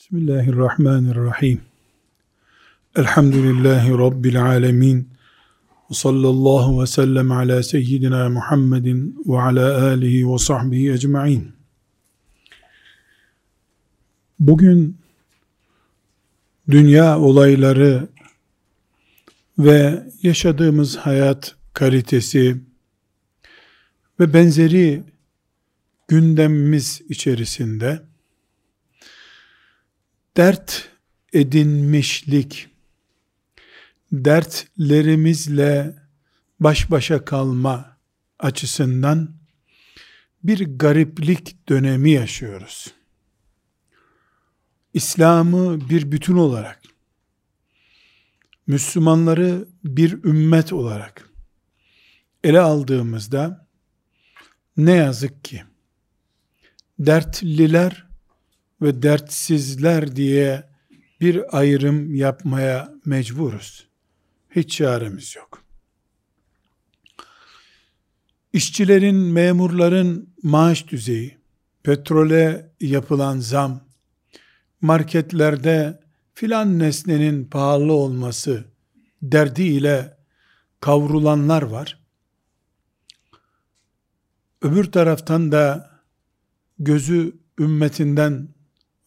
Bismillahirrahmanirrahim. Elhamdülillahi Rabbil alemin. Ve sallallahu ve sellem ala seyyidina Muhammedin ve ala alihi ve sahbihi ecma'in. Bugün dünya olayları ve yaşadığımız hayat kalitesi ve benzeri gündemimiz içerisinde dert edinmişlik, dertlerimizle baş başa kalma açısından bir gariplik dönemi yaşıyoruz. İslam'ı bir bütün olarak, Müslümanları bir ümmet olarak ele aldığımızda ne yazık ki dertliler ve dertsizler diye bir ayrım yapmaya mecburuz. Hiç çaremiz yok. İşçilerin, memurların maaş düzeyi, petrole yapılan zam, marketlerde filan nesnenin pahalı olması derdiyle kavrulanlar var. Öbür taraftan da gözü ümmetinden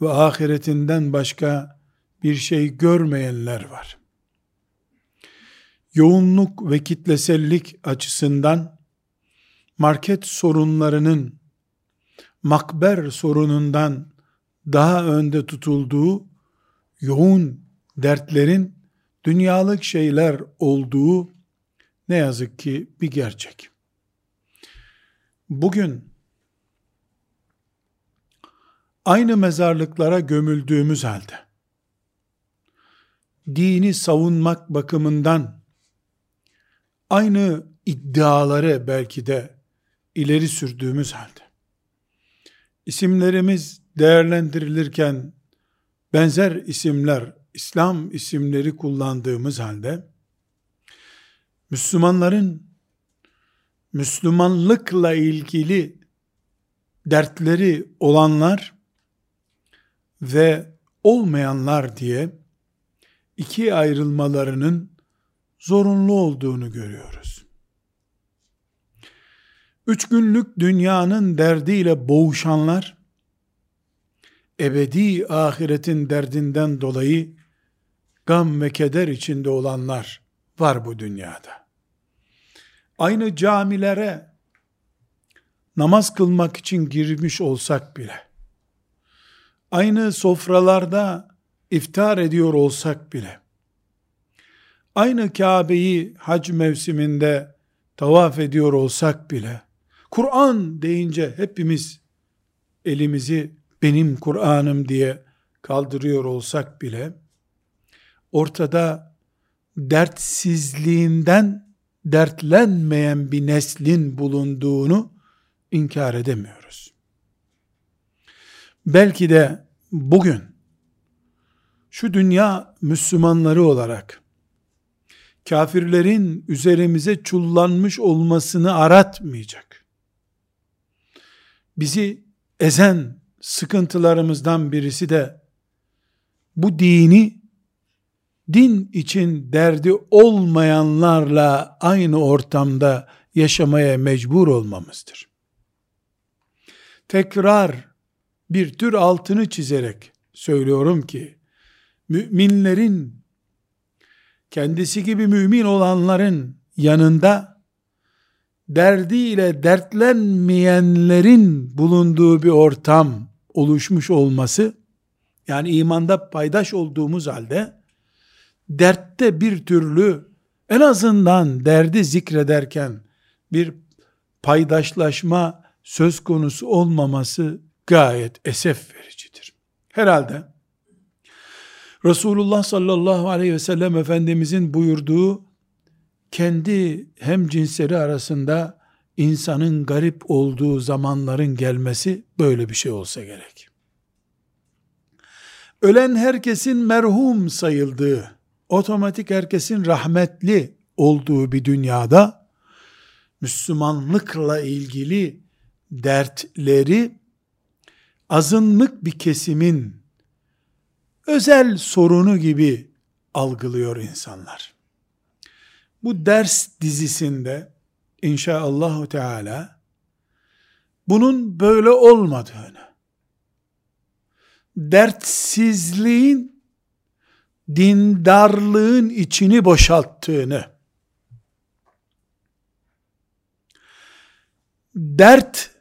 ve ahiretinden başka bir şey görmeyenler var. Yoğunluk ve kitlesellik açısından market sorunlarının makber sorunundan daha önde tutulduğu yoğun dertlerin dünyalık şeyler olduğu ne yazık ki bir gerçek. Bugün aynı mezarlıklara gömüldüğümüz halde, dini savunmak bakımından aynı iddiaları belki de ileri sürdüğümüz halde, isimlerimiz değerlendirilirken benzer isimler, İslam isimleri kullandığımız halde, Müslümanların Müslümanlıkla ilgili dertleri olanlar ve olmayanlar diye iki ayrılmalarının zorunlu olduğunu görüyoruz. Üç günlük dünyanın derdiyle boğuşanlar, ebedi ahiretin derdinden dolayı gam ve keder içinde olanlar var bu dünyada. Aynı camilere namaz kılmak için girmiş olsak bile, aynı sofralarda iftar ediyor olsak bile, aynı Kabe'yi hac mevsiminde tavaf ediyor olsak bile, Kur'an deyince hepimiz elimizi benim Kur'an'ım diye kaldırıyor olsak bile, ortada dertsizliğinden dertlenmeyen bir neslin bulunduğunu inkar edemiyoruz. Belki de bugün şu dünya Müslümanları olarak kafirlerin üzerimize çullanmış olmasını aratmayacak. Bizi ezen sıkıntılarımızdan birisi de bu dini din için derdi olmayanlarla aynı ortamda yaşamaya mecbur olmamızdır. Tekrar bir tür altını çizerek söylüyorum ki, müminlerin, kendisi gibi mümin olanların yanında, derdiyle dertlenmeyenlerin bulunduğu bir ortam oluşmuş olması, yani imanda paydaş olduğumuz halde, dertte bir türlü, en azından derdi zikrederken, bir paydaşlaşma söz konusu olmaması gayet esef vericidir. Herhalde Resulullah sallallahu aleyhi ve sellem Efendimizin buyurduğu kendi hem cinsleri arasında insanın garip olduğu zamanların gelmesi böyle bir şey olsa gerek. Ölen herkesin merhum sayıldığı, otomatik herkesin rahmetli olduğu bir dünyada Müslümanlıkla ilgili dertleri azınlık bir kesimin özel sorunu gibi algılıyor insanlar. Bu ders dizisinde inşaallahu teala bunun böyle olmadığını, dertsizliğin dindarlığın içini boşalttığını, dert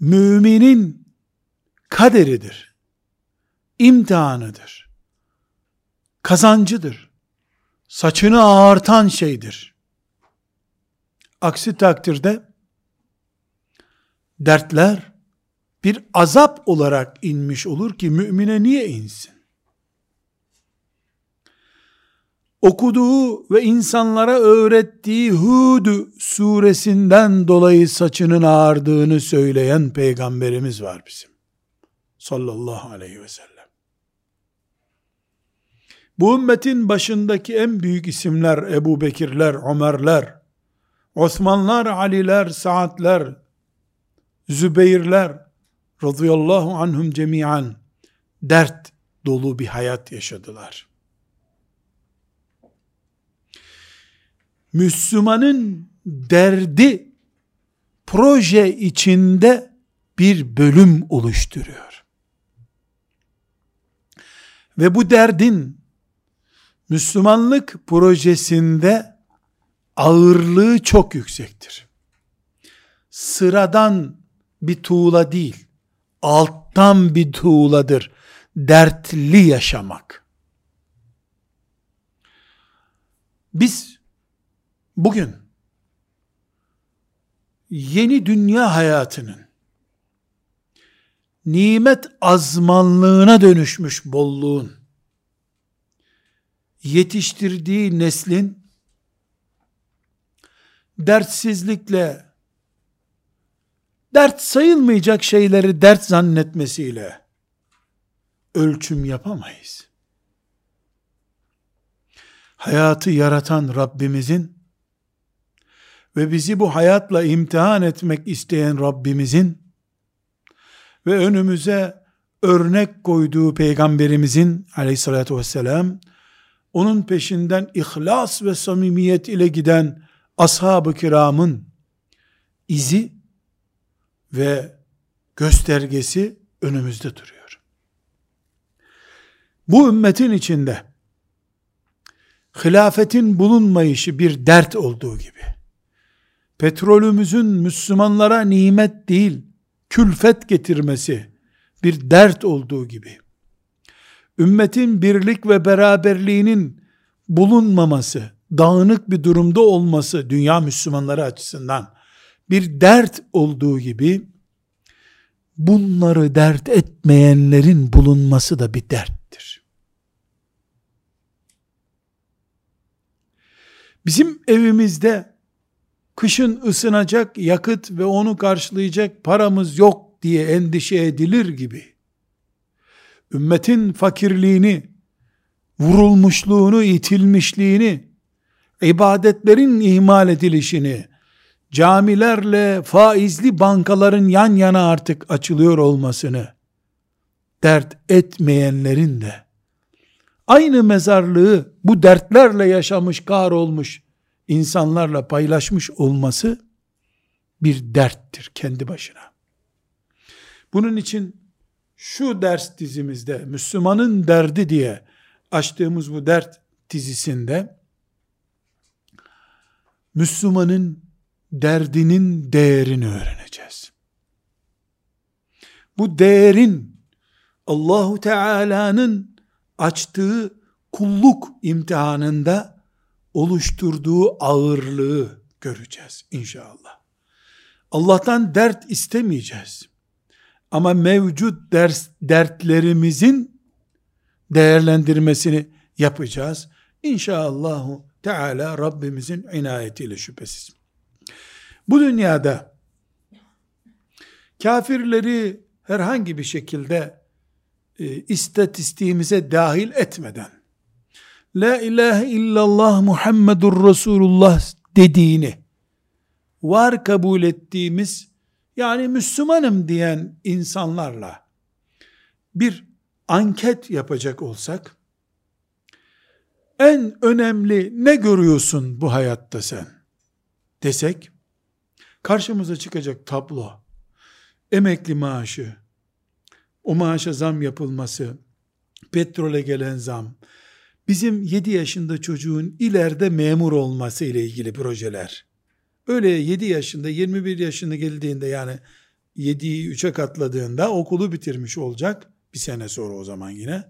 müminin kaderidir, imtihanıdır, kazancıdır, saçını ağartan şeydir. Aksi takdirde dertler bir azap olarak inmiş olur ki mümine niye insin? Okuduğu ve insanlara öğrettiği Hud suresinden dolayı saçının ağardığını söyleyen peygamberimiz var bizim. Sallallahu aleyhi ve sellem. Bu ümmetin başındaki en büyük isimler Ebu Bekirler, Ömerler, Osmanlar, Aliler, Saadler, Zübeyirler radıyallahu anhum cemiyan dert dolu bir hayat yaşadılar. Müslümanın derdi proje içinde bir bölüm oluşturuyor. Ve bu derdin Müslümanlık projesinde ağırlığı çok yüksektir. Sıradan bir tuğla değil, alttan bir tuğladır. Dertli yaşamak. Biz bugün yeni dünya hayatının nimet azmanlığına dönüşmüş bolluğun yetiştirdiği neslin dertsizlikle dert sayılmayacak şeyleri dert zannetmesiyle ölçüm yapamayız. Hayatı yaratan Rabbimizin ve bizi bu hayatla imtihan etmek isteyen Rabbimizin ve önümüze örnek koyduğu peygamberimizin aleyhissalatü vesselam onun peşinden ihlas ve samimiyet ile giden ashab-ı kiramın izi ve göstergesi önümüzde duruyor. Bu ümmetin içinde hilafetin bulunmayışı bir dert olduğu gibi, petrolümüzün Müslümanlara nimet değil, külfet getirmesi bir dert olduğu gibi, ümmetin birlik ve beraberliğinin bulunmaması, dağınık bir durumda olması dünya Müslümanları açısından bir dert olduğu gibi bunları dert etmeyenlerin bulunması da bir derttir. Bizim evimizde kışın ısınacak yakıt ve onu karşılayacak paramız yok diye endişe edilir gibi. Ümmetin fakirliğini, vurulmuşluğunu, itilmişliğini, ibadetlerin ihmal edilişini, camilerle faizli bankaların yan yana artık açılıyor olmasını dert etmeyenlerin de. Aynı mezarlığı bu dertlerle yaşamış, olmuş insanlarla paylaşmış olması bir derttir kendi başına. Bunun için şu ders dizimizde Müslümanın derdi diye açtığımız bu dert dizisinde Müslümanın derdinin değerini öğreneceğiz. Bu değerin Allahu Teala'nın açtığı kulluk imtihanında oluşturduğu ağırlığı göreceğiz inşallah. Allah'tan dert istemeyeceğiz. Ama mevcut ders dertlerimizin değerlendirmesini yapacağız. İnşallahu Teala Rabbimizin inayetiyle şüphesiz. Bu dünyada kafirleri herhangi bir şekilde e, istatistiğimize dahil etmeden La ilahe illallah Muhammedur Resulullah dediğini var kabul ettiğimiz yani Müslümanım diyen insanlarla bir anket yapacak olsak, en önemli ne görüyorsun bu hayatta sen? Desek, karşımıza çıkacak tablo, emekli maaşı, o maaşa zam yapılması, petrole gelen zam, bizim 7 yaşında çocuğun ileride memur olması ile ilgili projeler. Öyle 7 yaşında, 21 yaşında geldiğinde yani 7'yi 3'e katladığında okulu bitirmiş olacak. Bir sene sonra o zaman yine.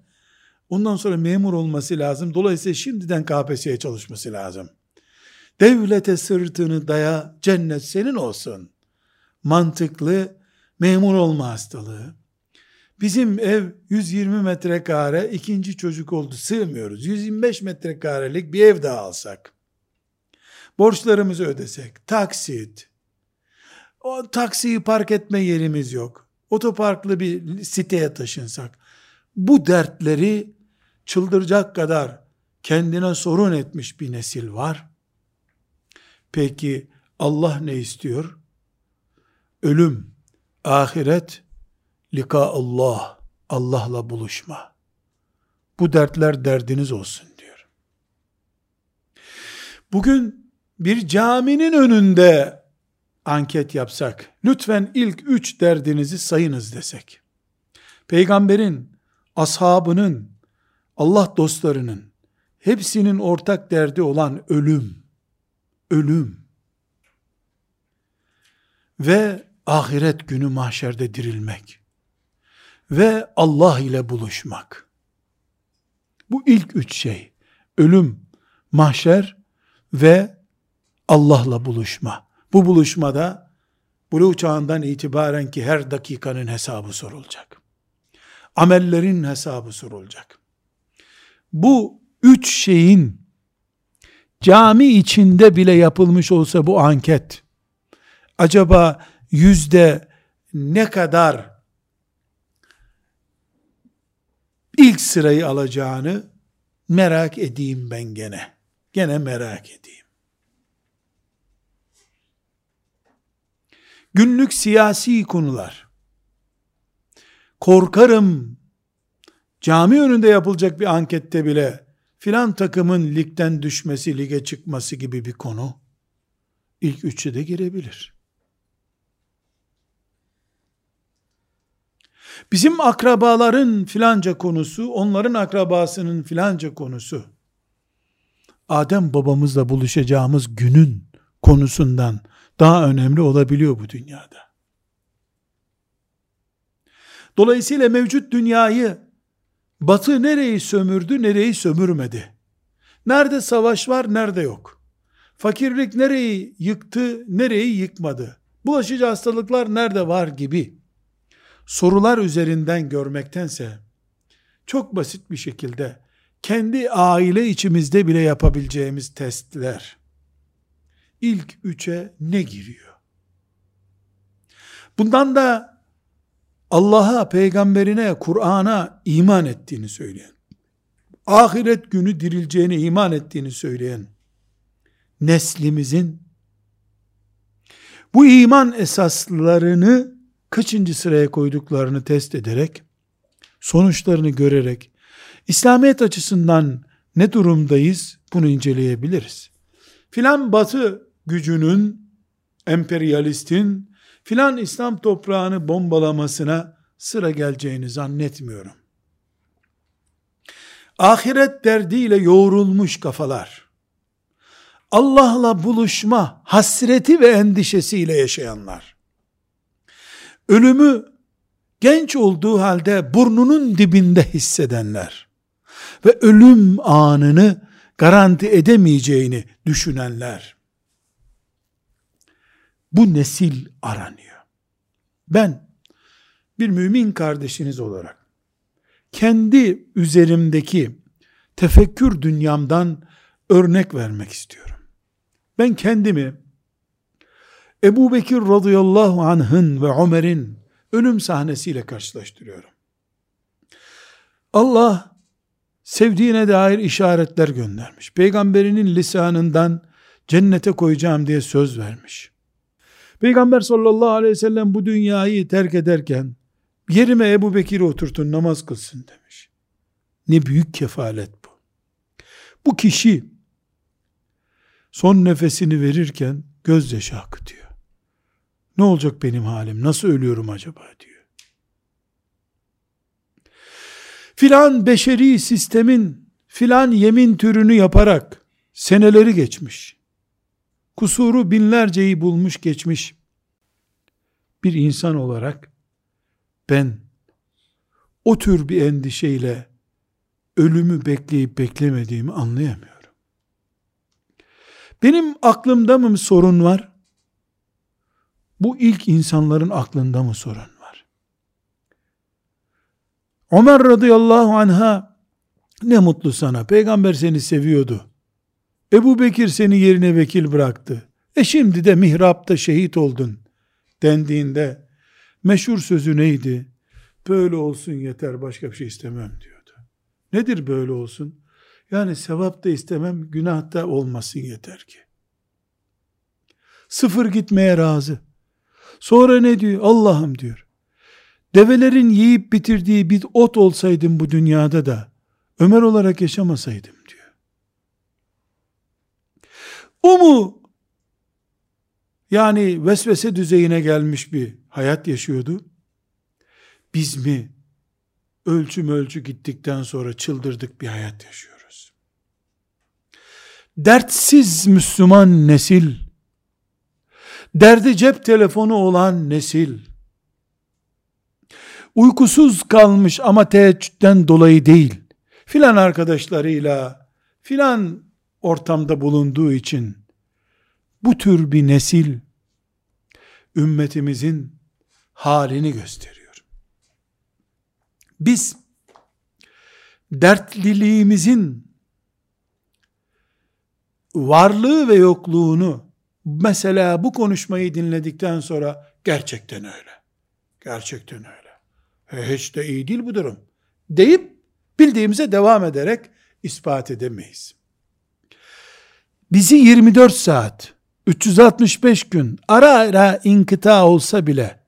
Ondan sonra memur olması lazım. Dolayısıyla şimdiden KPSS'ye çalışması lazım. Devlete sırtını daya, cennet senin olsun. Mantıklı memur olma hastalığı. Bizim ev 120 metrekare, ikinci çocuk oldu, sığmıyoruz. 125 metrekarelik bir ev daha alsak. Borçlarımızı ödesek, taksit, o taksiyi park etme yerimiz yok. Otoparklı bir siteye taşınsak. Bu dertleri çıldıracak kadar kendine sorun etmiş bir nesil var. Peki Allah ne istiyor? Ölüm, ahiret, lika Allah, Allah'la buluşma. Bu dertler derdiniz olsun diyor. Bugün bir caminin önünde anket yapsak, lütfen ilk üç derdinizi sayınız desek, peygamberin, ashabının, Allah dostlarının, hepsinin ortak derdi olan ölüm, ölüm ve ahiret günü mahşerde dirilmek ve Allah ile buluşmak. Bu ilk üç şey. Ölüm, mahşer ve Allah'la buluşma. Bu buluşmada buluğ çağından itibaren ki her dakikanın hesabı sorulacak. Amellerin hesabı sorulacak. Bu üç şeyin cami içinde bile yapılmış olsa bu anket, acaba yüzde ne kadar ilk sırayı alacağını merak edeyim ben gene. Gene merak edeyim. Günlük siyasi konular. Korkarım cami önünde yapılacak bir ankette bile filan takımın ligden düşmesi, lige çıkması gibi bir konu ilk üçe de girebilir. Bizim akrabaların filanca konusu, onların akrabasının filanca konusu, Adem babamızla buluşacağımız günün konusundan daha önemli olabiliyor bu dünyada. Dolayısıyla mevcut dünyayı batı nereyi sömürdü, nereyi sömürmedi. Nerede savaş var, nerede yok. Fakirlik nereyi yıktı, nereyi yıkmadı. Bulaşıcı hastalıklar nerede var gibi sorular üzerinden görmektense çok basit bir şekilde kendi aile içimizde bile yapabileceğimiz testler ilk üçe ne giriyor? Bundan da Allah'a, peygamberine, Kur'an'a iman ettiğini söyleyen, ahiret günü dirileceğine iman ettiğini söyleyen neslimizin bu iman esaslarını kaçıncı sıraya koyduklarını test ederek, sonuçlarını görerek, İslamiyet açısından ne durumdayız bunu inceleyebiliriz. Filan batı gücünün, emperyalistin, filan İslam toprağını bombalamasına sıra geleceğini zannetmiyorum. Ahiret derdiyle yoğrulmuş kafalar, Allah'la buluşma hasreti ve endişesiyle yaşayanlar, ölümü genç olduğu halde burnunun dibinde hissedenler ve ölüm anını garanti edemeyeceğini düşünenler, bu nesil aranıyor. Ben bir mümin kardeşiniz olarak kendi üzerimdeki tefekkür dünyamdan örnek vermek istiyorum. Ben kendimi Ebu Bekir radıyallahu anh'ın ve Ömer'in ölüm sahnesiyle karşılaştırıyorum. Allah sevdiğine dair işaretler göndermiş. Peygamberinin lisanından cennete koyacağım diye söz vermiş. Peygamber sallallahu aleyhi ve sellem bu dünyayı terk ederken Yerime Ebu Bekir'i oturtun namaz kılsın demiş. Ne büyük kefalet bu. Bu kişi son nefesini verirken gözyaşı akıtıyor. Ne olacak benim halim? Nasıl ölüyorum acaba diyor. Filan beşeri sistemin filan yemin türünü yaparak seneleri geçmiş. Kusuru binlerceyi bulmuş geçmiş. Bir insan olarak ben o tür bir endişeyle ölümü bekleyip beklemediğimi anlayamıyorum. Benim aklımda mı sorun var? Bu ilk insanların aklında mı sorun var? Ömer radıyallahu anha ne mutlu sana. Peygamber seni seviyordu. Ebu Bekir seni yerine vekil bıraktı. E şimdi de mihrapta şehit oldun dendiğinde meşhur sözü neydi? Böyle olsun yeter başka bir şey istemem diyordu. Nedir böyle olsun? Yani sevap da istemem, günah da olmasın yeter ki. Sıfır gitmeye razı. Sonra ne diyor? Allah'ım diyor. Develerin yiyip bitirdiği bir ot olsaydım bu dünyada da Ömer olarak yaşamasaydım diyor. O mu yani vesvese düzeyine gelmiş bir hayat yaşıyordu? Biz mi ölçü ölçü gittikten sonra çıldırdık bir hayat yaşıyoruz? Dertsiz Müslüman nesil, derdi cep telefonu olan nesil, uykusuz kalmış ama teheccüden dolayı değil, filan arkadaşlarıyla, filan ortamda bulunduğu için, bu tür bir nesil, ümmetimizin halini gösteriyor. Biz, dertliliğimizin varlığı ve yokluğunu mesela bu konuşmayı dinledikten sonra gerçekten öyle. Gerçekten öyle. E, hiç de iyi değil bu durum. Deyip bildiğimize devam ederek ispat edemeyiz. Bizi 24 saat, 365 gün ara ara inkıta olsa bile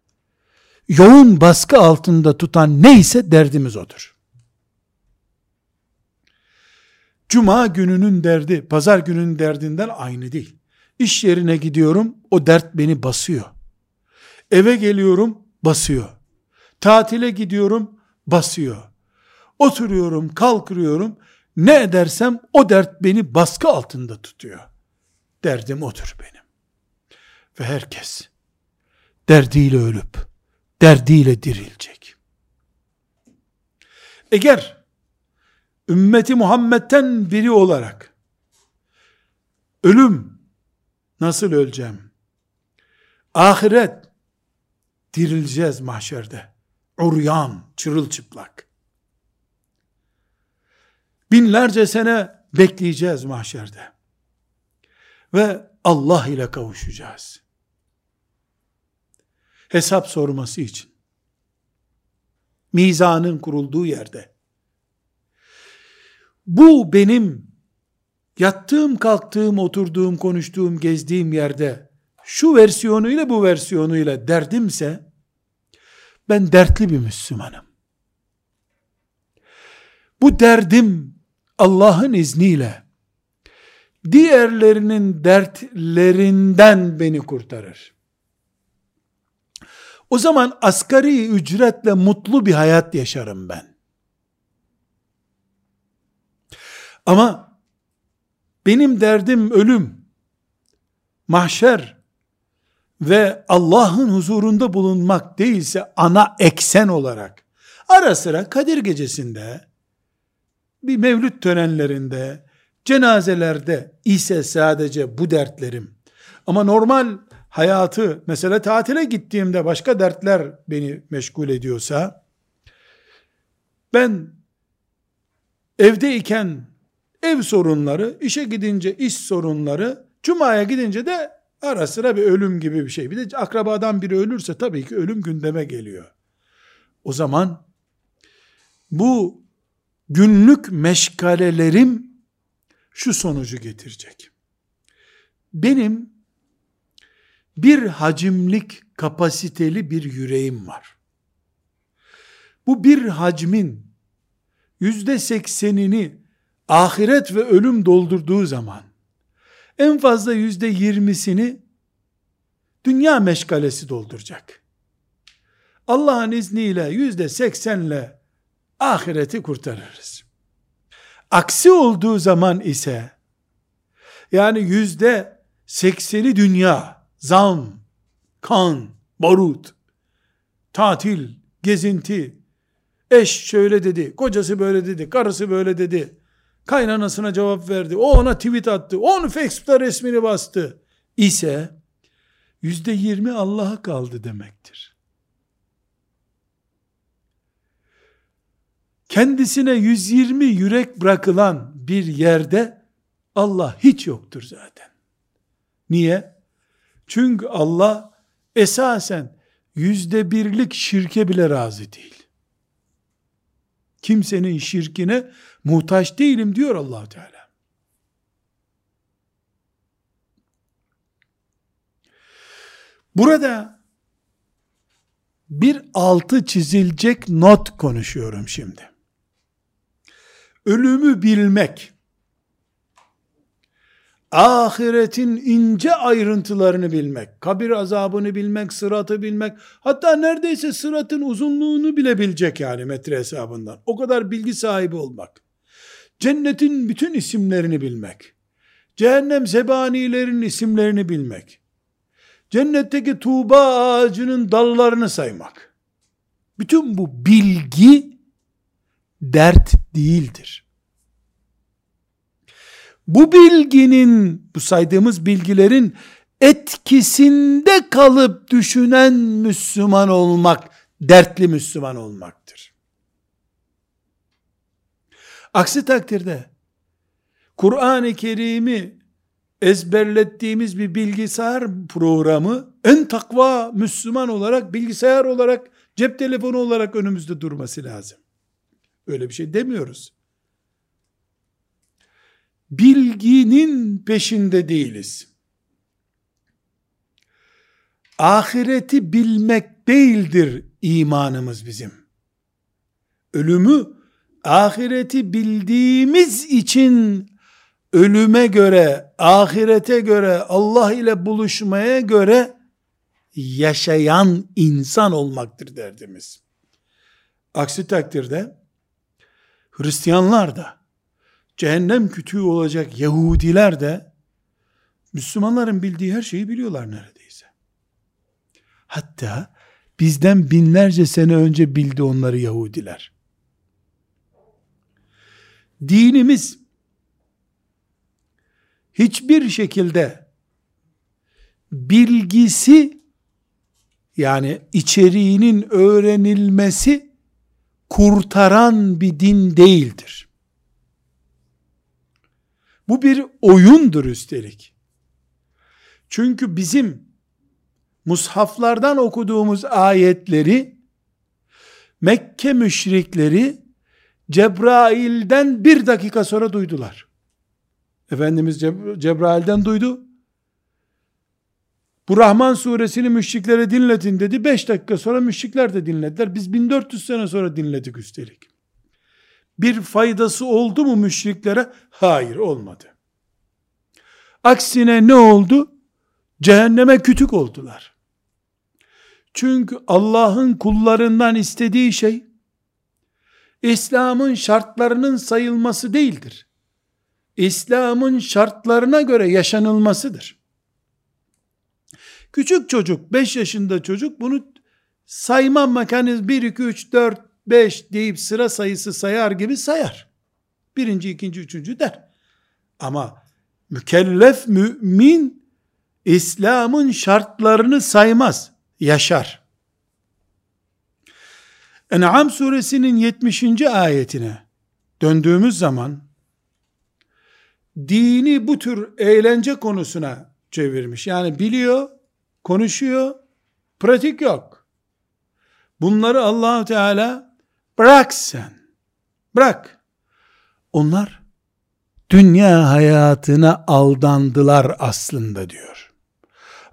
yoğun baskı altında tutan neyse derdimiz odur. Cuma gününün derdi, pazar gününün derdinden aynı değil. İş yerine gidiyorum, o dert beni basıyor. Eve geliyorum, basıyor. Tatile gidiyorum, basıyor. Oturuyorum, kalkıyorum, ne edersem o dert beni baskı altında tutuyor. Derdim odur benim. Ve herkes derdiyle ölüp, derdiyle dirilecek. Eğer ümmeti Muhammed'den biri olarak ölüm nasıl öleceğim? Ahiret dirileceğiz mahşerde. Uryan, çırılçıplak. Binlerce sene bekleyeceğiz mahşerde. Ve Allah ile kavuşacağız. Hesap sorması için. Mizanın kurulduğu yerde. Bu benim yattığım, kalktığım, oturduğum, konuştuğum, gezdiğim yerde şu versiyonuyla bu versiyonuyla derdimse ben dertli bir Müslümanım. Bu derdim Allah'ın izniyle diğerlerinin dertlerinden beni kurtarır. O zaman asgari ücretle mutlu bir hayat yaşarım ben. Ama benim derdim ölüm, mahşer ve Allah'ın huzurunda bulunmak değilse ana eksen olarak ara sıra Kadir gecesinde bir mevlüt törenlerinde, cenazelerde ise sadece bu dertlerim. Ama normal hayatı, mesela tatile gittiğimde başka dertler beni meşgul ediyorsa, ben evdeyken ev sorunları, işe gidince iş sorunları, cumaya gidince de ara sıra bir ölüm gibi bir şey. Bir de akrabadan biri ölürse tabii ki ölüm gündeme geliyor. O zaman bu günlük meşgalelerim şu sonucu getirecek. Benim bir hacimlik kapasiteli bir yüreğim var. bu bir hacmin yüzde seksenini ahiret ve ölüm doldurduğu zaman en fazla yüzde yirmisini dünya meşgalesi dolduracak. Allah'ın izniyle yüzde seksenle ahireti kurtarırız. Aksi olduğu zaman ise yani yüzde sekseni dünya, zam, kan, barut, tatil, gezinti, eş şöyle dedi, kocası böyle dedi, karısı böyle dedi, kaynanasına cevap verdi, o ona tweet attı, o onu Facebook'ta resmini bastı ise yüzde yirmi Allah'a kaldı demektir. Kendisine 120 yürek bırakılan bir yerde Allah hiç yoktur zaten. Niye? Çünkü Allah esasen yüzde birlik şirke bile razı değil. Kimsenin şirkine muhtaç değilim diyor allah Teala. Burada bir altı çizilecek not konuşuyorum şimdi. Ölümü bilmek, ahiretin ince ayrıntılarını bilmek, kabir azabını bilmek, sıratı bilmek, hatta neredeyse sıratın uzunluğunu bile bilecek yani metre hesabından. O kadar bilgi sahibi olmak. Cennetin bütün isimlerini bilmek. Cehennem zebanilerin isimlerini bilmek. Cennetteki tuğba ağacının dallarını saymak. Bütün bu bilgi dert değildir. Bu bilginin, bu saydığımız bilgilerin etkisinde kalıp düşünen Müslüman olmak, dertli Müslüman olmaktır. Aksi takdirde Kur'an-ı Kerim'i ezberlettiğimiz bir bilgisayar programı en takva Müslüman olarak, bilgisayar olarak, cep telefonu olarak önümüzde durması lazım. Öyle bir şey demiyoruz. Bilginin peşinde değiliz. Ahireti bilmek değildir imanımız bizim. Ölümü ahireti bildiğimiz için ölüme göre, ahirete göre, Allah ile buluşmaya göre yaşayan insan olmaktır derdimiz. Aksi takdirde Hristiyanlar da cehennem kütüğü olacak Yahudiler de Müslümanların bildiği her şeyi biliyorlar neredeyse. Hatta bizden binlerce sene önce bildi onları Yahudiler. Dinimiz hiçbir şekilde bilgisi yani içeriğinin öğrenilmesi kurtaran bir din değildir. Bu bir oyundur üstelik. Çünkü bizim mushaflardan okuduğumuz ayetleri Mekke müşrikleri Cebrail'den bir dakika sonra duydular. Efendimiz Cebrail'den duydu. Bu Rahman suresini müşriklere dinletin dedi. Beş dakika sonra müşrikler de dinlediler. Biz 1400 sene sonra dinledik üstelik. Bir faydası oldu mu müşriklere? Hayır olmadı. Aksine ne oldu? Cehenneme kütük oldular. Çünkü Allah'ın kullarından istediği şey İslam'ın şartlarının sayılması değildir. İslam'ın şartlarına göre yaşanılmasıdır. Küçük çocuk, 5 yaşında çocuk bunu sayma mekanizması 1, 2, 3, 4, 5 deyip sıra sayısı sayar gibi sayar. Birinci, ikinci, üçüncü der. Ama mükellef mümin İslam'ın şartlarını saymaz, yaşar. En'am suresinin 70. ayetine döndüğümüz zaman dini bu tür eğlence konusuna çevirmiş. Yani biliyor, konuşuyor, pratik yok. Bunları allah Teala bırak sen. Bırak. Onlar dünya hayatına aldandılar aslında diyor.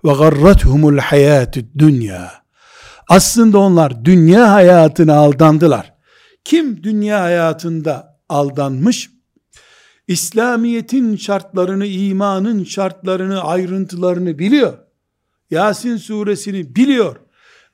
Ve garrathumul hayatü dünya. Aslında onlar dünya hayatına aldandılar. Kim dünya hayatında aldanmış? İslamiyet'in şartlarını, imanın şartlarını, ayrıntılarını biliyor. Yasin suresini biliyor.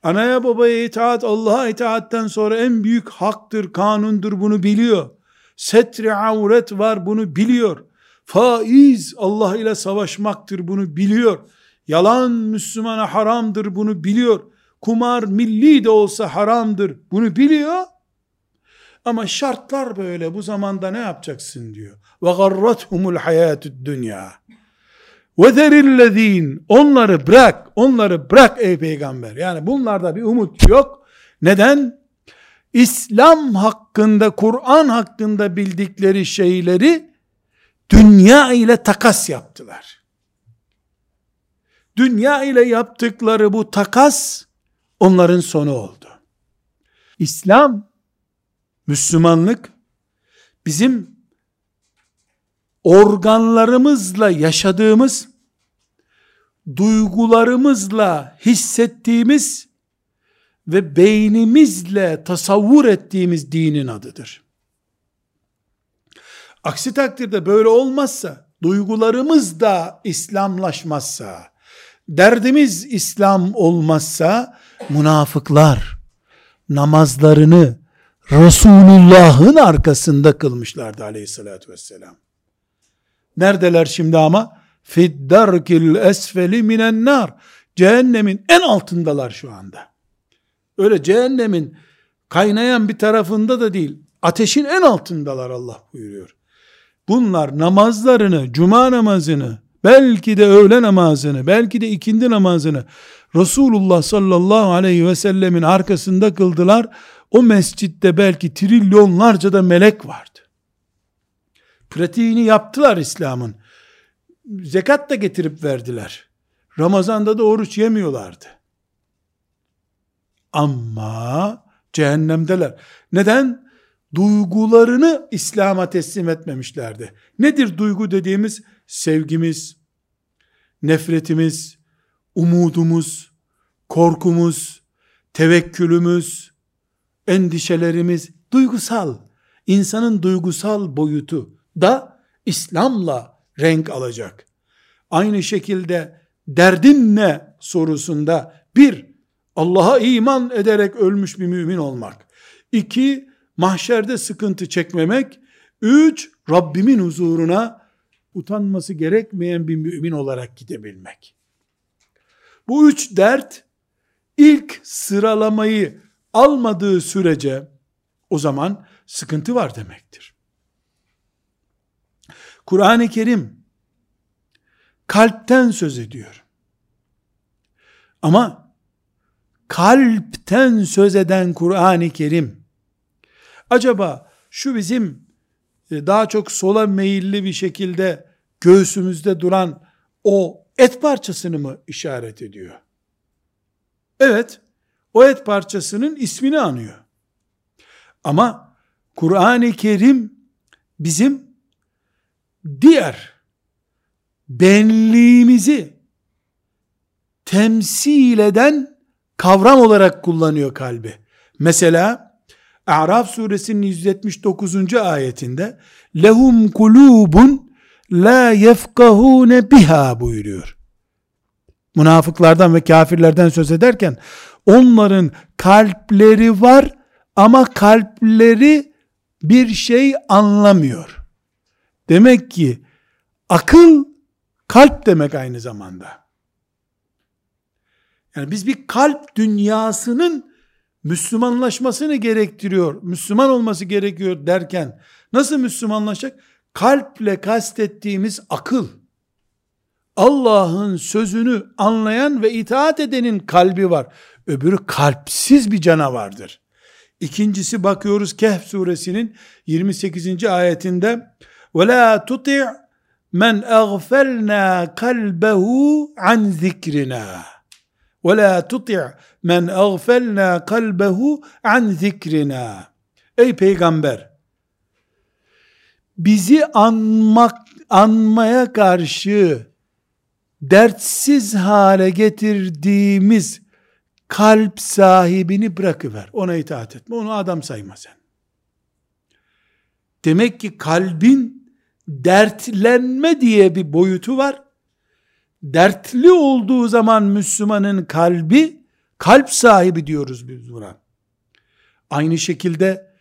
Anaya babaya itaat Allah'a itaatten sonra en büyük haktır, kanundur bunu biliyor. Setri avret var bunu biliyor. Faiz Allah ile savaşmaktır bunu biliyor. Yalan Müslümana haramdır bunu biliyor. Kumar milli de olsa haramdır bunu biliyor. Ama şartlar böyle bu zamanda ne yapacaksın diyor. Ve garrathumul hayatud dünya. Zerillezin onları bırak, onları bırak ey peygamber. Yani bunlarda bir umut yok. Neden? İslam hakkında, Kur'an hakkında bildikleri şeyleri dünya ile takas yaptılar. Dünya ile yaptıkları bu takas onların sonu oldu. İslam, Müslümanlık bizim organlarımızla yaşadığımız, duygularımızla hissettiğimiz ve beynimizle tasavvur ettiğimiz dinin adıdır. Aksi takdirde böyle olmazsa, duygularımız da İslamlaşmazsa, derdimiz İslam olmazsa, münafıklar namazlarını Resulullah'ın arkasında kılmışlardı aleyhissalatü vesselam. Neredeler şimdi ama? Fiddarkil esfeli minen nar. Cehennemin en altındalar şu anda. Öyle cehennemin kaynayan bir tarafında da değil. Ateşin en altındalar Allah buyuruyor. Bunlar namazlarını, cuma namazını, belki de öğle namazını, belki de ikindi namazını Resulullah sallallahu aleyhi ve sellemin arkasında kıldılar. O mescitte belki trilyonlarca da melek vardı. Pratiğini yaptılar İslam'ın. Zekat da getirip verdiler. Ramazanda da oruç yemiyorlardı. Ama cehennemdeler. Neden? Duygularını İslam'a teslim etmemişlerdi. Nedir duygu dediğimiz? Sevgimiz, nefretimiz, umudumuz, korkumuz, tevekkülümüz, endişelerimiz, duygusal, insanın duygusal boyutu da İslam'la renk alacak. Aynı şekilde derdin ne sorusunda bir, Allah'a iman ederek ölmüş bir mümin olmak. İki, mahşerde sıkıntı çekmemek. Üç, Rabbimin huzuruna utanması gerekmeyen bir mümin olarak gidebilmek. Bu üç dert ilk sıralamayı almadığı sürece o zaman sıkıntı var demektir. Kur'an-ı Kerim kalpten söz ediyor. Ama kalpten söz eden Kur'an-ı Kerim acaba şu bizim e, daha çok sola meyilli bir şekilde göğsümüzde duran o et parçasını mı işaret ediyor? Evet, o et parçasının ismini anıyor. Ama Kur'an-ı Kerim bizim diğer benliğimizi temsil eden kavram olarak kullanıyor kalbi. Mesela A'raf suresinin 179. ayetinde lehum kulubun la yefkahune biha buyuruyor. Münafıklardan ve kafirlerden söz ederken onların kalpleri var ama kalpleri bir şey anlamıyor. Demek ki akıl kalp demek aynı zamanda. Yani biz bir kalp dünyasının Müslümanlaşmasını gerektiriyor, Müslüman olması gerekiyor derken nasıl Müslümanlaşacak? Kalple kastettiğimiz akıl. Allah'ın sözünü anlayan ve itaat edenin kalbi var. Öbürü kalpsiz bir canavardır. İkincisi bakıyoruz Kehf suresinin 28. ayetinde ve la tuti' men aghfalna kalbehu an zikrina. Ve la tuti' men aghfalna kalbehu an zikrina. Ey peygamber bizi anmak anmaya karşı dertsiz hale getirdiğimiz kalp sahibini bırakıver. Ona itaat etme. Onu adam sayma sen. Demek ki kalbin dertlenme diye bir boyutu var. Dertli olduğu zaman Müslümanın kalbi kalp sahibi diyoruz biz buna. Aynı şekilde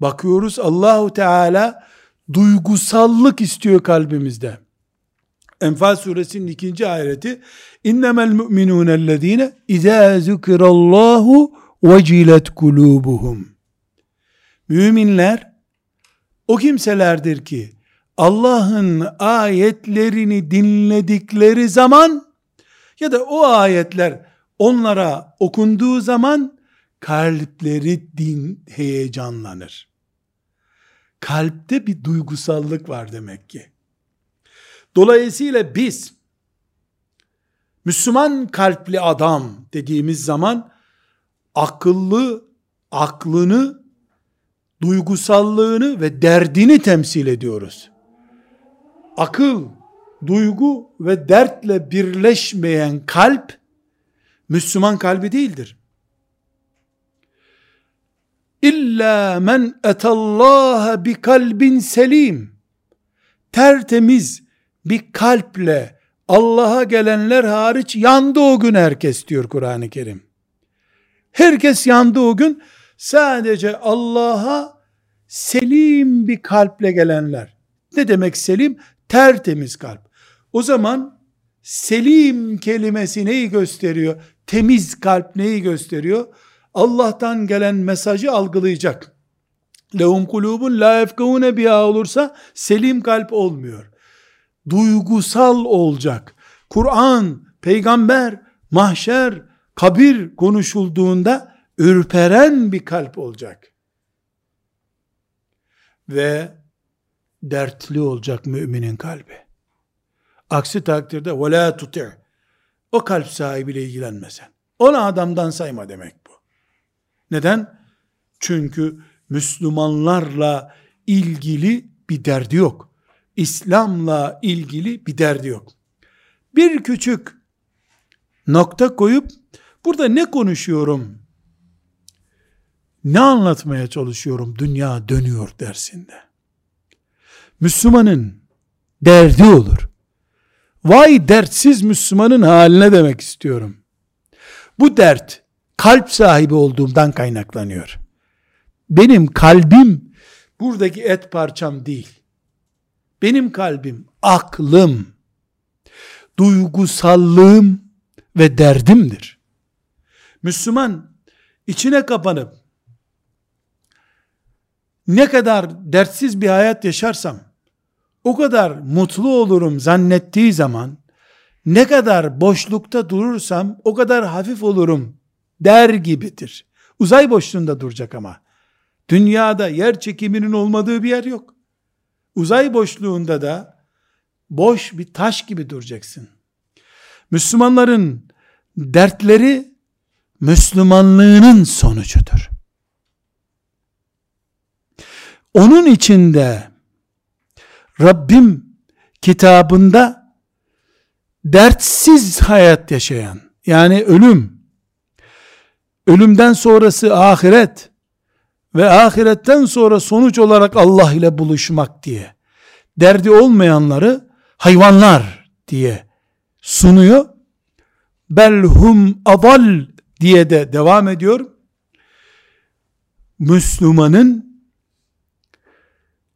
bakıyoruz Allahu Teala duygusallık istiyor kalbimizde. Enfal suresinin ikinci ayeti innemel mu'minûnellezîne izâ zükirallahu vecilet kulûbuhum Müminler o kimselerdir ki Allah'ın ayetlerini dinledikleri zaman ya da o ayetler onlara okunduğu zaman kalpleri din heyecanlanır. Kalpte bir duygusallık var demek ki. Dolayısıyla biz Müslüman kalpli adam dediğimiz zaman akıllı, aklını, duygusallığını ve derdini temsil ediyoruz. Akıl, duygu ve dertle birleşmeyen kalp Müslüman kalbi değildir. İlla men etallaha bi kalbin selim. Tertemiz bir kalple Allah'a gelenler hariç yandı o gün herkes diyor Kur'an-ı Kerim. Herkes yandı o gün. Sadece Allah'a selim bir kalple gelenler. Ne demek selim? Tertemiz kalp. O zaman selim kelimesi neyi gösteriyor? Temiz kalp neyi gösteriyor? Allah'tan gelen mesajı algılayacak. Lehum kulubun la yefkahune biha olursa selim kalp olmuyor. Duygusal olacak. Kur'an, peygamber, mahşer, kabir konuşulduğunda ürperen bir kalp olacak. Ve dertli olacak müminin kalbi. Aksi takdirde وَلَا تُطِعْ O kalp sahibiyle ilgilenmesen. Onu adamdan sayma demek bu. Neden? Çünkü Müslümanlarla ilgili bir derdi yok. İslam'la ilgili bir derdi yok. Bir küçük nokta koyup burada ne konuşuyorum? Ne anlatmaya çalışıyorum dünya dönüyor dersinde. Müslümanın derdi olur. Vay dertsiz Müslümanın haline demek istiyorum. Bu dert kalp sahibi olduğumdan kaynaklanıyor. Benim kalbim buradaki et parçam değil. Benim kalbim aklım, duygusallığım ve derdimdir. Müslüman içine kapanıp ne kadar dertsiz bir hayat yaşarsam o kadar mutlu olurum zannettiği zaman ne kadar boşlukta durursam o kadar hafif olurum der gibidir. Uzay boşluğunda duracak ama. Dünyada yer çekiminin olmadığı bir yer yok. Uzay boşluğunda da boş bir taş gibi duracaksın. Müslümanların dertleri Müslümanlığının sonucudur. Onun içinde Rabbim kitabında dertsiz hayat yaşayan, yani ölüm, ölümden sonrası ahiret ve ahiretten sonra sonuç olarak Allah ile buluşmak diye derdi olmayanları hayvanlar diye sunuyor. Belhum adal diye de devam ediyor. Müslümanın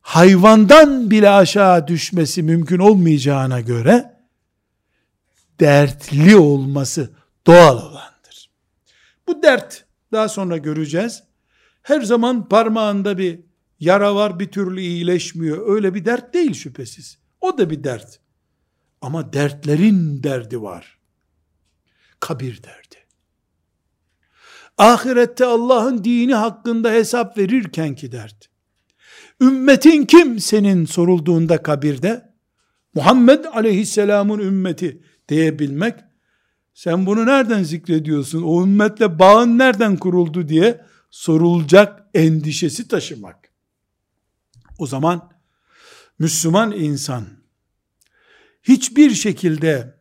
hayvandan bile aşağı düşmesi mümkün olmayacağına göre dertli olması doğal olandır. Bu dert daha sonra göreceğiz. Her zaman parmağında bir yara var bir türlü iyileşmiyor. Öyle bir dert değil şüphesiz. O da bir dert. Ama dertlerin derdi var. Kabir derdi. Ahirette Allah'ın dini hakkında hesap verirken ki dert. Ümmetin kim senin sorulduğunda kabirde? Muhammed aleyhisselamın ümmeti diyebilmek, sen bunu nereden zikrediyorsun, o ümmetle bağın nereden kuruldu diye sorulacak endişesi taşımak. O zaman Müslüman insan hiçbir şekilde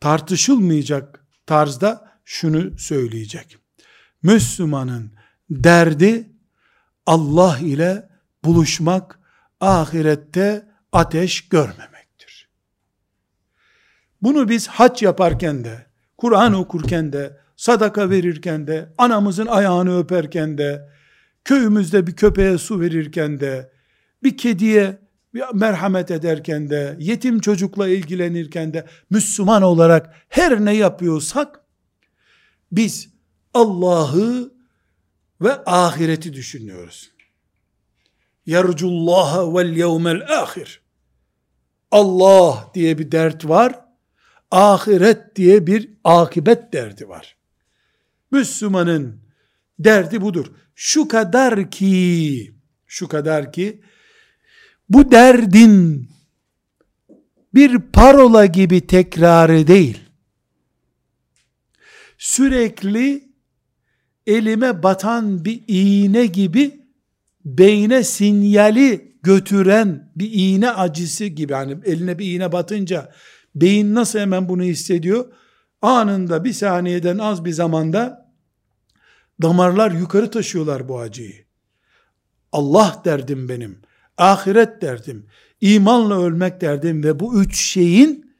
tartışılmayacak tarzda şunu söyleyecek. Müslümanın derdi Allah ile buluşmak, ahirette ateş görmemektir. Bunu biz hac yaparken de, Kur'an okurken de, sadaka verirken de, anamızın ayağını öperken de, köyümüzde bir köpeğe su verirken de, bir kediye merhamet ederken de, yetim çocukla ilgilenirken de, Müslüman olarak her ne yapıyorsak, biz Allah'ı ve ahireti düşünüyoruz. Yercullaha vel yevmel ahir. Allah diye bir dert var. Ahiret diye bir akibet derdi var. Müslümanın derdi budur. Şu kadar ki, şu kadar ki, bu derdin bir parola gibi tekrarı değil, sürekli elime batan bir iğne gibi beyne sinyali götüren bir iğne acısı gibi hani eline bir iğne batınca beyin nasıl hemen bunu hissediyor? Anında bir saniyeden az bir zamanda damarlar yukarı taşıyorlar bu acıyı. Allah derdim benim, ahiret derdim, imanla ölmek derdim ve bu üç şeyin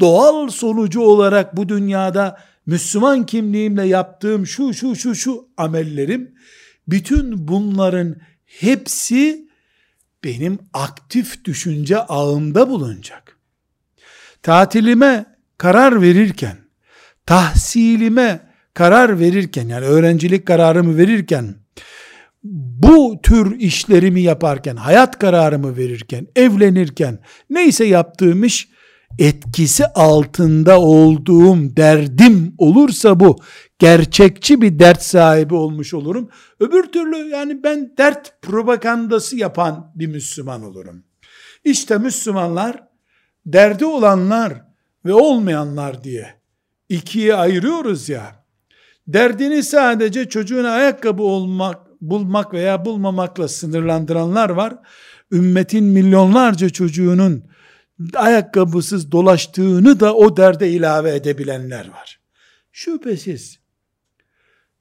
doğal sonucu olarak bu dünyada Müslüman kimliğimle yaptığım şu şu şu şu amellerim bütün bunların hepsi benim aktif düşünce ağımda bulunacak. Tatilime karar verirken, tahsilime karar verirken yani öğrencilik kararımı verirken bu tür işlerimi yaparken, hayat kararımı verirken, evlenirken neyse yaptığım iş etkisi altında olduğum derdim olursa bu gerçekçi bir dert sahibi olmuş olurum. Öbür türlü yani ben dert propagandası yapan bir Müslüman olurum. İşte Müslümanlar derdi olanlar ve olmayanlar diye ikiye ayırıyoruz ya. Derdini sadece çocuğuna ayakkabı olmak, bulmak veya bulmamakla sınırlandıranlar var. Ümmetin milyonlarca çocuğunun ayakkabısız dolaştığını da o derde ilave edebilenler var. Şüphesiz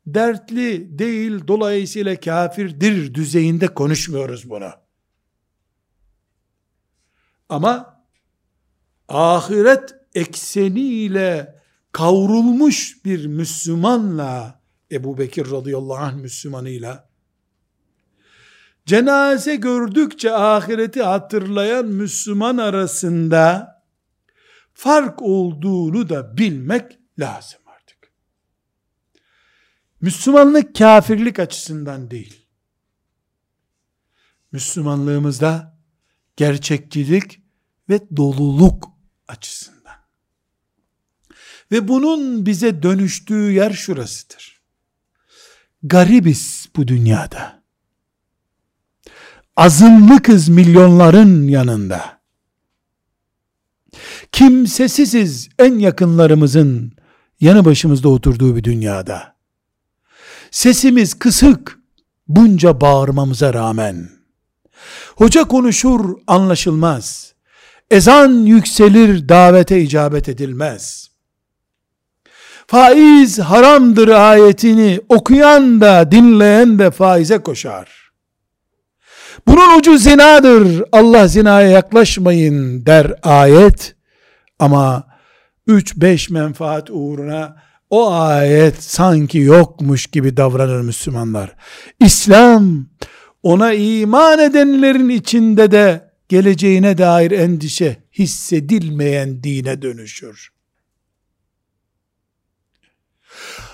dertli değil dolayısıyla kafirdir düzeyinde konuşmuyoruz bunu. Ama ahiret ekseniyle kavrulmuş bir Müslümanla Ebu Bekir radıyallahu anh Müslümanıyla cenaze gördükçe ahireti hatırlayan Müslüman arasında fark olduğunu da bilmek lazım artık. Müslümanlık kafirlik açısından değil. Müslümanlığımızda gerçekçilik ve doluluk açısından. Ve bunun bize dönüştüğü yer şurasıdır. Garibiz bu dünyada azınlıkız milyonların yanında. Kimsesiziz en yakınlarımızın yanı başımızda oturduğu bir dünyada. Sesimiz kısık bunca bağırmamıza rağmen. Hoca konuşur anlaşılmaz. Ezan yükselir davete icabet edilmez. Faiz haramdır ayetini okuyan da dinleyen de faize koşar. Bunun ucu zinadır. Allah zinaya yaklaşmayın der ayet. Ama 3-5 menfaat uğruna o ayet sanki yokmuş gibi davranır Müslümanlar. İslam ona iman edenlerin içinde de geleceğine dair endişe hissedilmeyen dine dönüşür.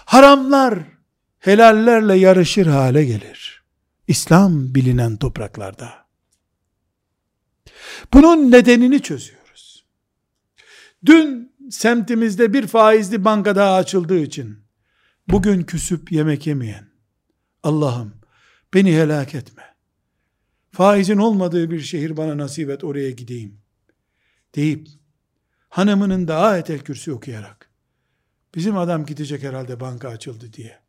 Haramlar helallerle yarışır hale gelir. İslam bilinen topraklarda. Bunun nedenini çözüyoruz. Dün semtimizde bir faizli banka daha açıldığı için bugün küsüp yemek yemeyen Allah'ım beni helak etme. Faizin olmadığı bir şehir bana nasip et oraya gideyim. Deyip hanımının da ayetel kürsü okuyarak bizim adam gidecek herhalde banka açıldı diye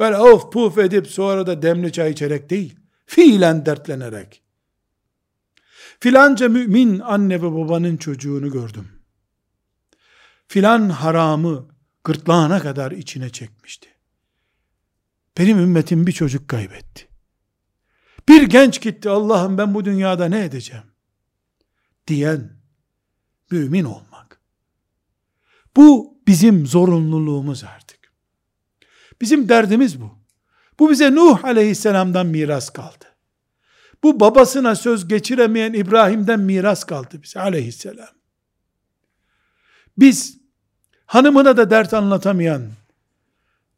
Böyle of puf edip sonra da demli çay içerek değil. Fiilen dertlenerek. Filanca mümin anne ve babanın çocuğunu gördüm. Filan haramı gırtlağına kadar içine çekmişti. Benim ümmetim bir çocuk kaybetti. Bir genç gitti Allah'ım ben bu dünyada ne edeceğim? Diyen mümin olmak. Bu bizim zorunluluğumuz artık. Bizim derdimiz bu. Bu bize Nuh aleyhisselamdan miras kaldı. Bu babasına söz geçiremeyen İbrahim'den miras kaldı bize aleyhisselam. Biz hanımına da dert anlatamayan,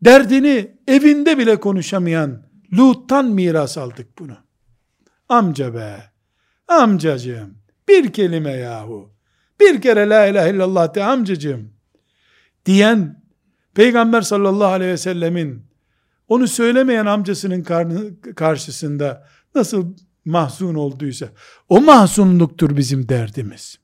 derdini evinde bile konuşamayan Lut'tan miras aldık bunu. Amca be, amcacığım, bir kelime yahu, bir kere la ilahe illallah de amcacığım, diyen, Peygamber sallallahu aleyhi ve sellemin, onu söylemeyen amcasının karşısında nasıl mahzun olduysa, o mahzunluktur bizim derdimiz.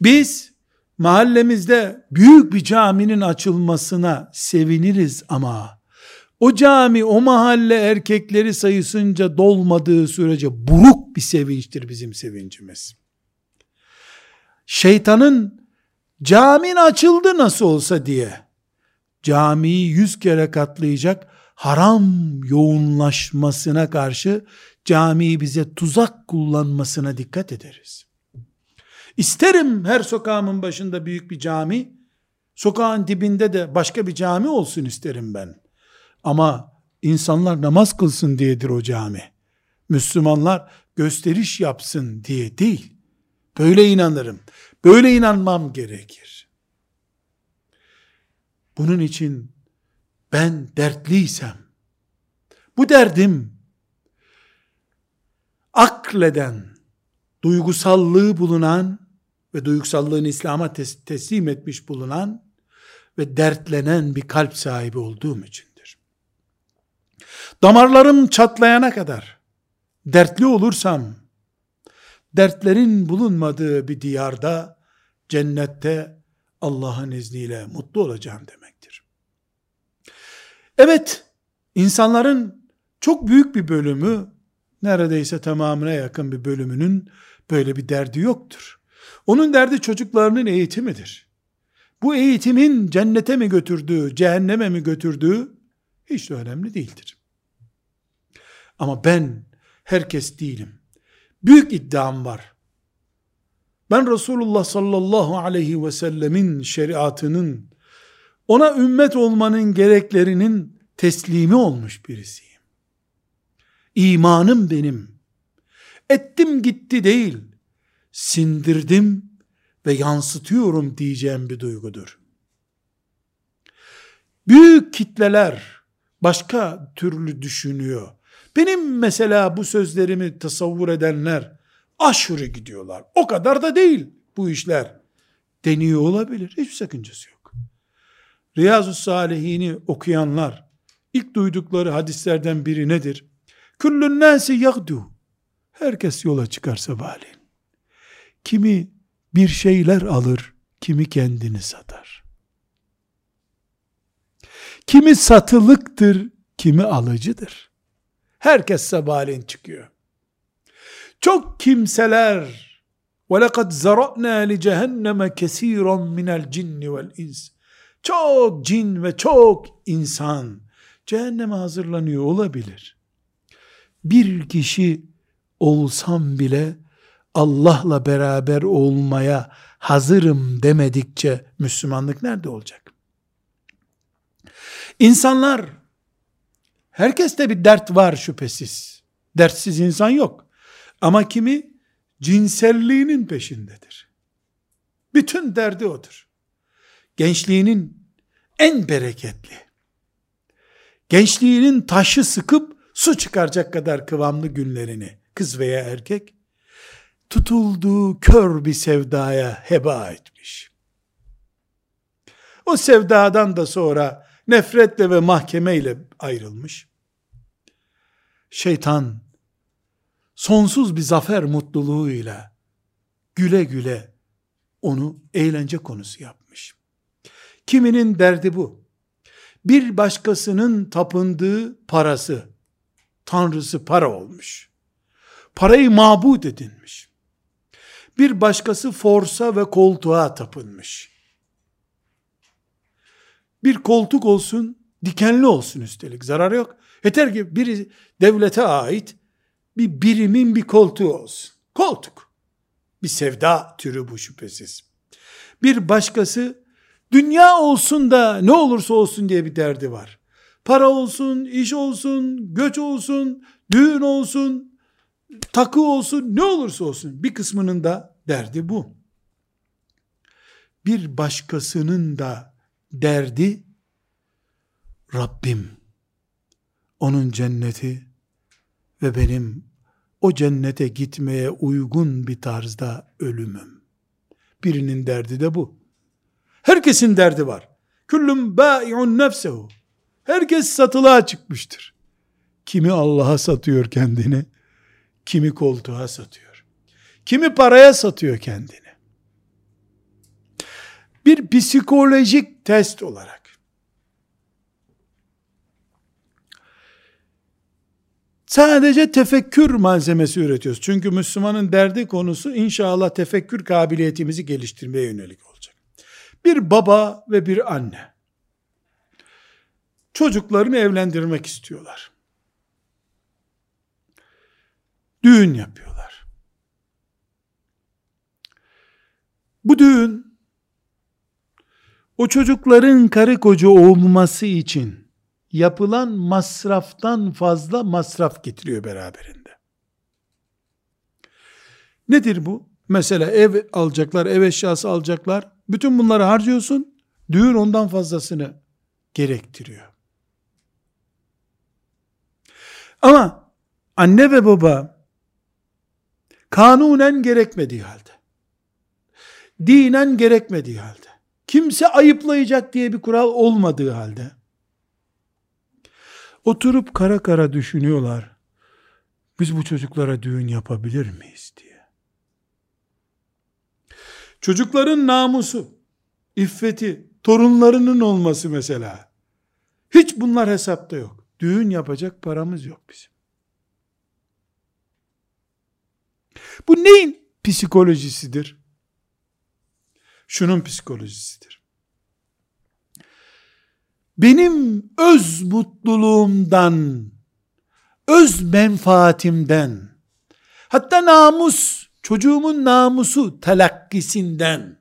Biz, mahallemizde büyük bir caminin açılmasına seviniriz ama, o cami, o mahalle erkekleri sayısınca dolmadığı sürece buruk bir sevinçtir bizim sevincimiz. Şeytanın camin açıldı nasıl olsa diye camiyi yüz kere katlayacak haram yoğunlaşmasına karşı camiyi bize tuzak kullanmasına dikkat ederiz. İsterim her sokağımın başında büyük bir cami, sokağın dibinde de başka bir cami olsun isterim ben. Ama insanlar namaz kılsın diyedir o cami. Müslümanlar gösteriş yapsın diye değil. Böyle inanırım. Böyle inanmam gerekir. Bunun için ben dertliysem, bu derdim akleden, duygusallığı bulunan ve duygusallığını İslam'a tes- teslim etmiş bulunan ve dertlenen bir kalp sahibi olduğum içindir. Damarlarım çatlayana kadar dertli olursam, dertlerin bulunmadığı bir diyarda, cennette Allah'ın izniyle mutlu olacağım demektir. Evet, insanların çok büyük bir bölümü, neredeyse tamamına yakın bir bölümünün böyle bir derdi yoktur. Onun derdi çocuklarının eğitimidir. Bu eğitimin cennete mi götürdüğü, cehenneme mi götürdüğü hiç de önemli değildir. Ama ben herkes değilim. Büyük iddiam var. Ben Resulullah sallallahu aleyhi ve sellemin şeriatının ona ümmet olmanın gereklerinin teslimi olmuş birisiyim. İmanım benim. Ettim gitti değil, sindirdim ve yansıtıyorum diyeceğim bir duygudur. Büyük kitleler başka türlü düşünüyor. Benim mesela bu sözlerimi tasavvur edenler aşırı gidiyorlar. O kadar da değil bu işler. Deniyor olabilir. Hiçbir sakıncası yok. Riyazu Salihini okuyanlar ilk duydukları hadislerden biri nedir? Küllün nâsi yagdu. Herkes yola çıkar sabahleyin. Kimi bir şeyler alır, kimi kendini satar. Kimi satılıktır, kimi alıcıdır. Herkes sabahleyin çıkıyor. Çok kimseler وَلَقَدْ زَرَعْنَا لِجَهَنَّمَ كَثِيرًا مِنَ الْجِنِّ وَالْاِنْسِ Çok cin ve çok insan cehenneme hazırlanıyor olabilir. Bir kişi olsam bile Allah'la beraber olmaya hazırım demedikçe Müslümanlık nerede olacak? İnsanlar herkeste bir dert var şüphesiz. Dertsiz insan yok. Ama kimi cinselliğinin peşindedir. Bütün derdi odur. Gençliğinin en bereketli, gençliğinin taşı sıkıp su çıkaracak kadar kıvamlı günlerini kız veya erkek tutulduğu kör bir sevdaya heba etmiş. O sevdadan da sonra nefretle ve mahkemeyle ayrılmış. Şeytan sonsuz bir zafer mutluluğuyla güle güle onu eğlence konusu yapmış. Kiminin derdi bu. Bir başkasının tapındığı parası, tanrısı para olmuş. Parayı mabut edinmiş. Bir başkası forsa ve koltuğa tapınmış. Bir koltuk olsun, dikenli olsun üstelik. Zarar yok. Yeter ki biri devlete ait bir birimin bir koltuğu olsun. Koltuk. Bir sevda türü bu şüphesiz. Bir başkası dünya olsun da ne olursa olsun diye bir derdi var. Para olsun, iş olsun, göç olsun, düğün olsun, takı olsun, ne olursa olsun. Bir kısmının da derdi bu. Bir başkasının da derdi Rabbim onun cenneti ve benim o cennete gitmeye uygun bir tarzda ölümüm. Birinin derdi de bu. Herkesin derdi var. Küllüm bâi'un nefsehu. Herkes satılığa çıkmıştır. Kimi Allah'a satıyor kendini, kimi koltuğa satıyor. Kimi paraya satıyor kendini. Bir psikolojik test olarak Sadece tefekkür malzemesi üretiyoruz. Çünkü Müslümanın derdi konusu inşallah tefekkür kabiliyetimizi geliştirmeye yönelik olacak. Bir baba ve bir anne çocuklarını evlendirmek istiyorlar. Düğün yapıyorlar. Bu düğün o çocukların karı koca olması için yapılan masraftan fazla masraf getiriyor beraberinde. Nedir bu? Mesela ev alacaklar, ev eşyası alacaklar. Bütün bunları harcıyorsun. Düğün ondan fazlasını gerektiriyor. Ama anne ve baba kanunen gerekmediği halde, dinen gerekmediği halde, kimse ayıplayacak diye bir kural olmadığı halde, Oturup kara kara düşünüyorlar. Biz bu çocuklara düğün yapabilir miyiz diye. Çocukların namusu, iffeti, torunlarının olması mesela. Hiç bunlar hesapta yok. Düğün yapacak paramız yok bizim. Bu neyin psikolojisidir? Şunun psikolojisidir benim öz mutluluğumdan, öz menfaatimden, hatta namus, çocuğumun namusu telakkisinden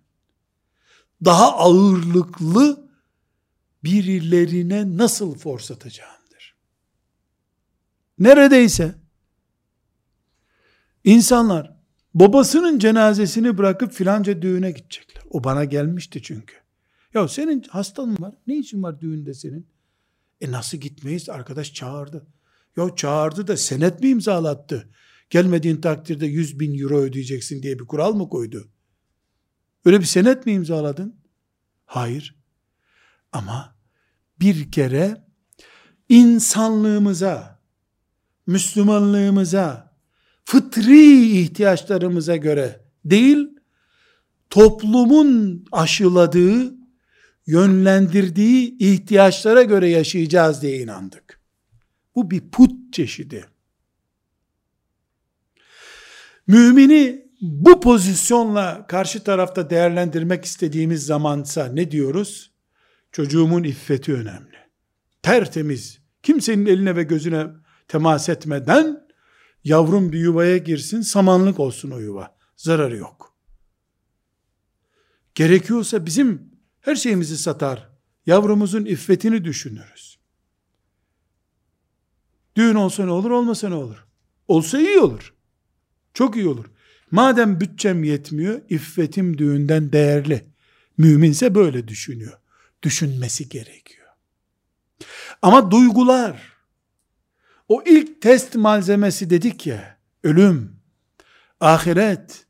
daha ağırlıklı birilerine nasıl forsatacağımdır. Neredeyse insanlar babasının cenazesini bırakıp filanca düğüne gidecekler. O bana gelmişti çünkü. Ya senin hastan var. Ne için var düğünde senin? E nasıl gitmeyiz? Arkadaş çağırdı. Ya çağırdı da senet mi imzalattı? Gelmediğin takdirde 100 bin euro ödeyeceksin diye bir kural mı koydu? Öyle bir senet mi imzaladın? Hayır. Ama bir kere insanlığımıza, Müslümanlığımıza, fıtri ihtiyaçlarımıza göre değil, toplumun aşıladığı yönlendirdiği ihtiyaçlara göre yaşayacağız diye inandık. Bu bir put çeşidi. Mümini bu pozisyonla karşı tarafta değerlendirmek istediğimiz zamansa ne diyoruz? Çocuğumun iffeti önemli. Tertemiz, kimsenin eline ve gözüne temas etmeden yavrum bir yuvaya girsin, samanlık olsun o yuva. Zararı yok. Gerekiyorsa bizim her şeyimizi satar. Yavrumuzun iffetini düşünürüz. Düğün olsa ne olur, olmasa ne olur? Olsa iyi olur. Çok iyi olur. Madem bütçem yetmiyor, iffetim düğünden değerli. Müminse böyle düşünüyor. Düşünmesi gerekiyor. Ama duygular, o ilk test malzemesi dedik ya, ölüm, ahiret,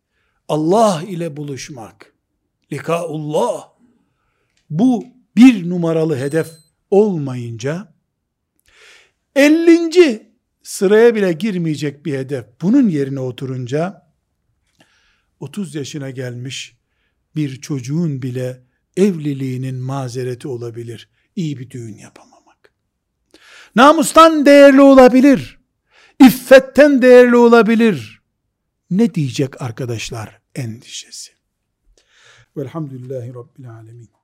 Allah ile buluşmak, likaullah, bu bir numaralı hedef olmayınca 50. sıraya bile girmeyecek bir hedef bunun yerine oturunca 30 yaşına gelmiş bir çocuğun bile evliliğinin mazereti olabilir. İyi bir düğün yapamamak. Namustan değerli olabilir. İffetten değerli olabilir. Ne diyecek arkadaşlar endişesi? Velhamdülillahi Rabbil Alemin.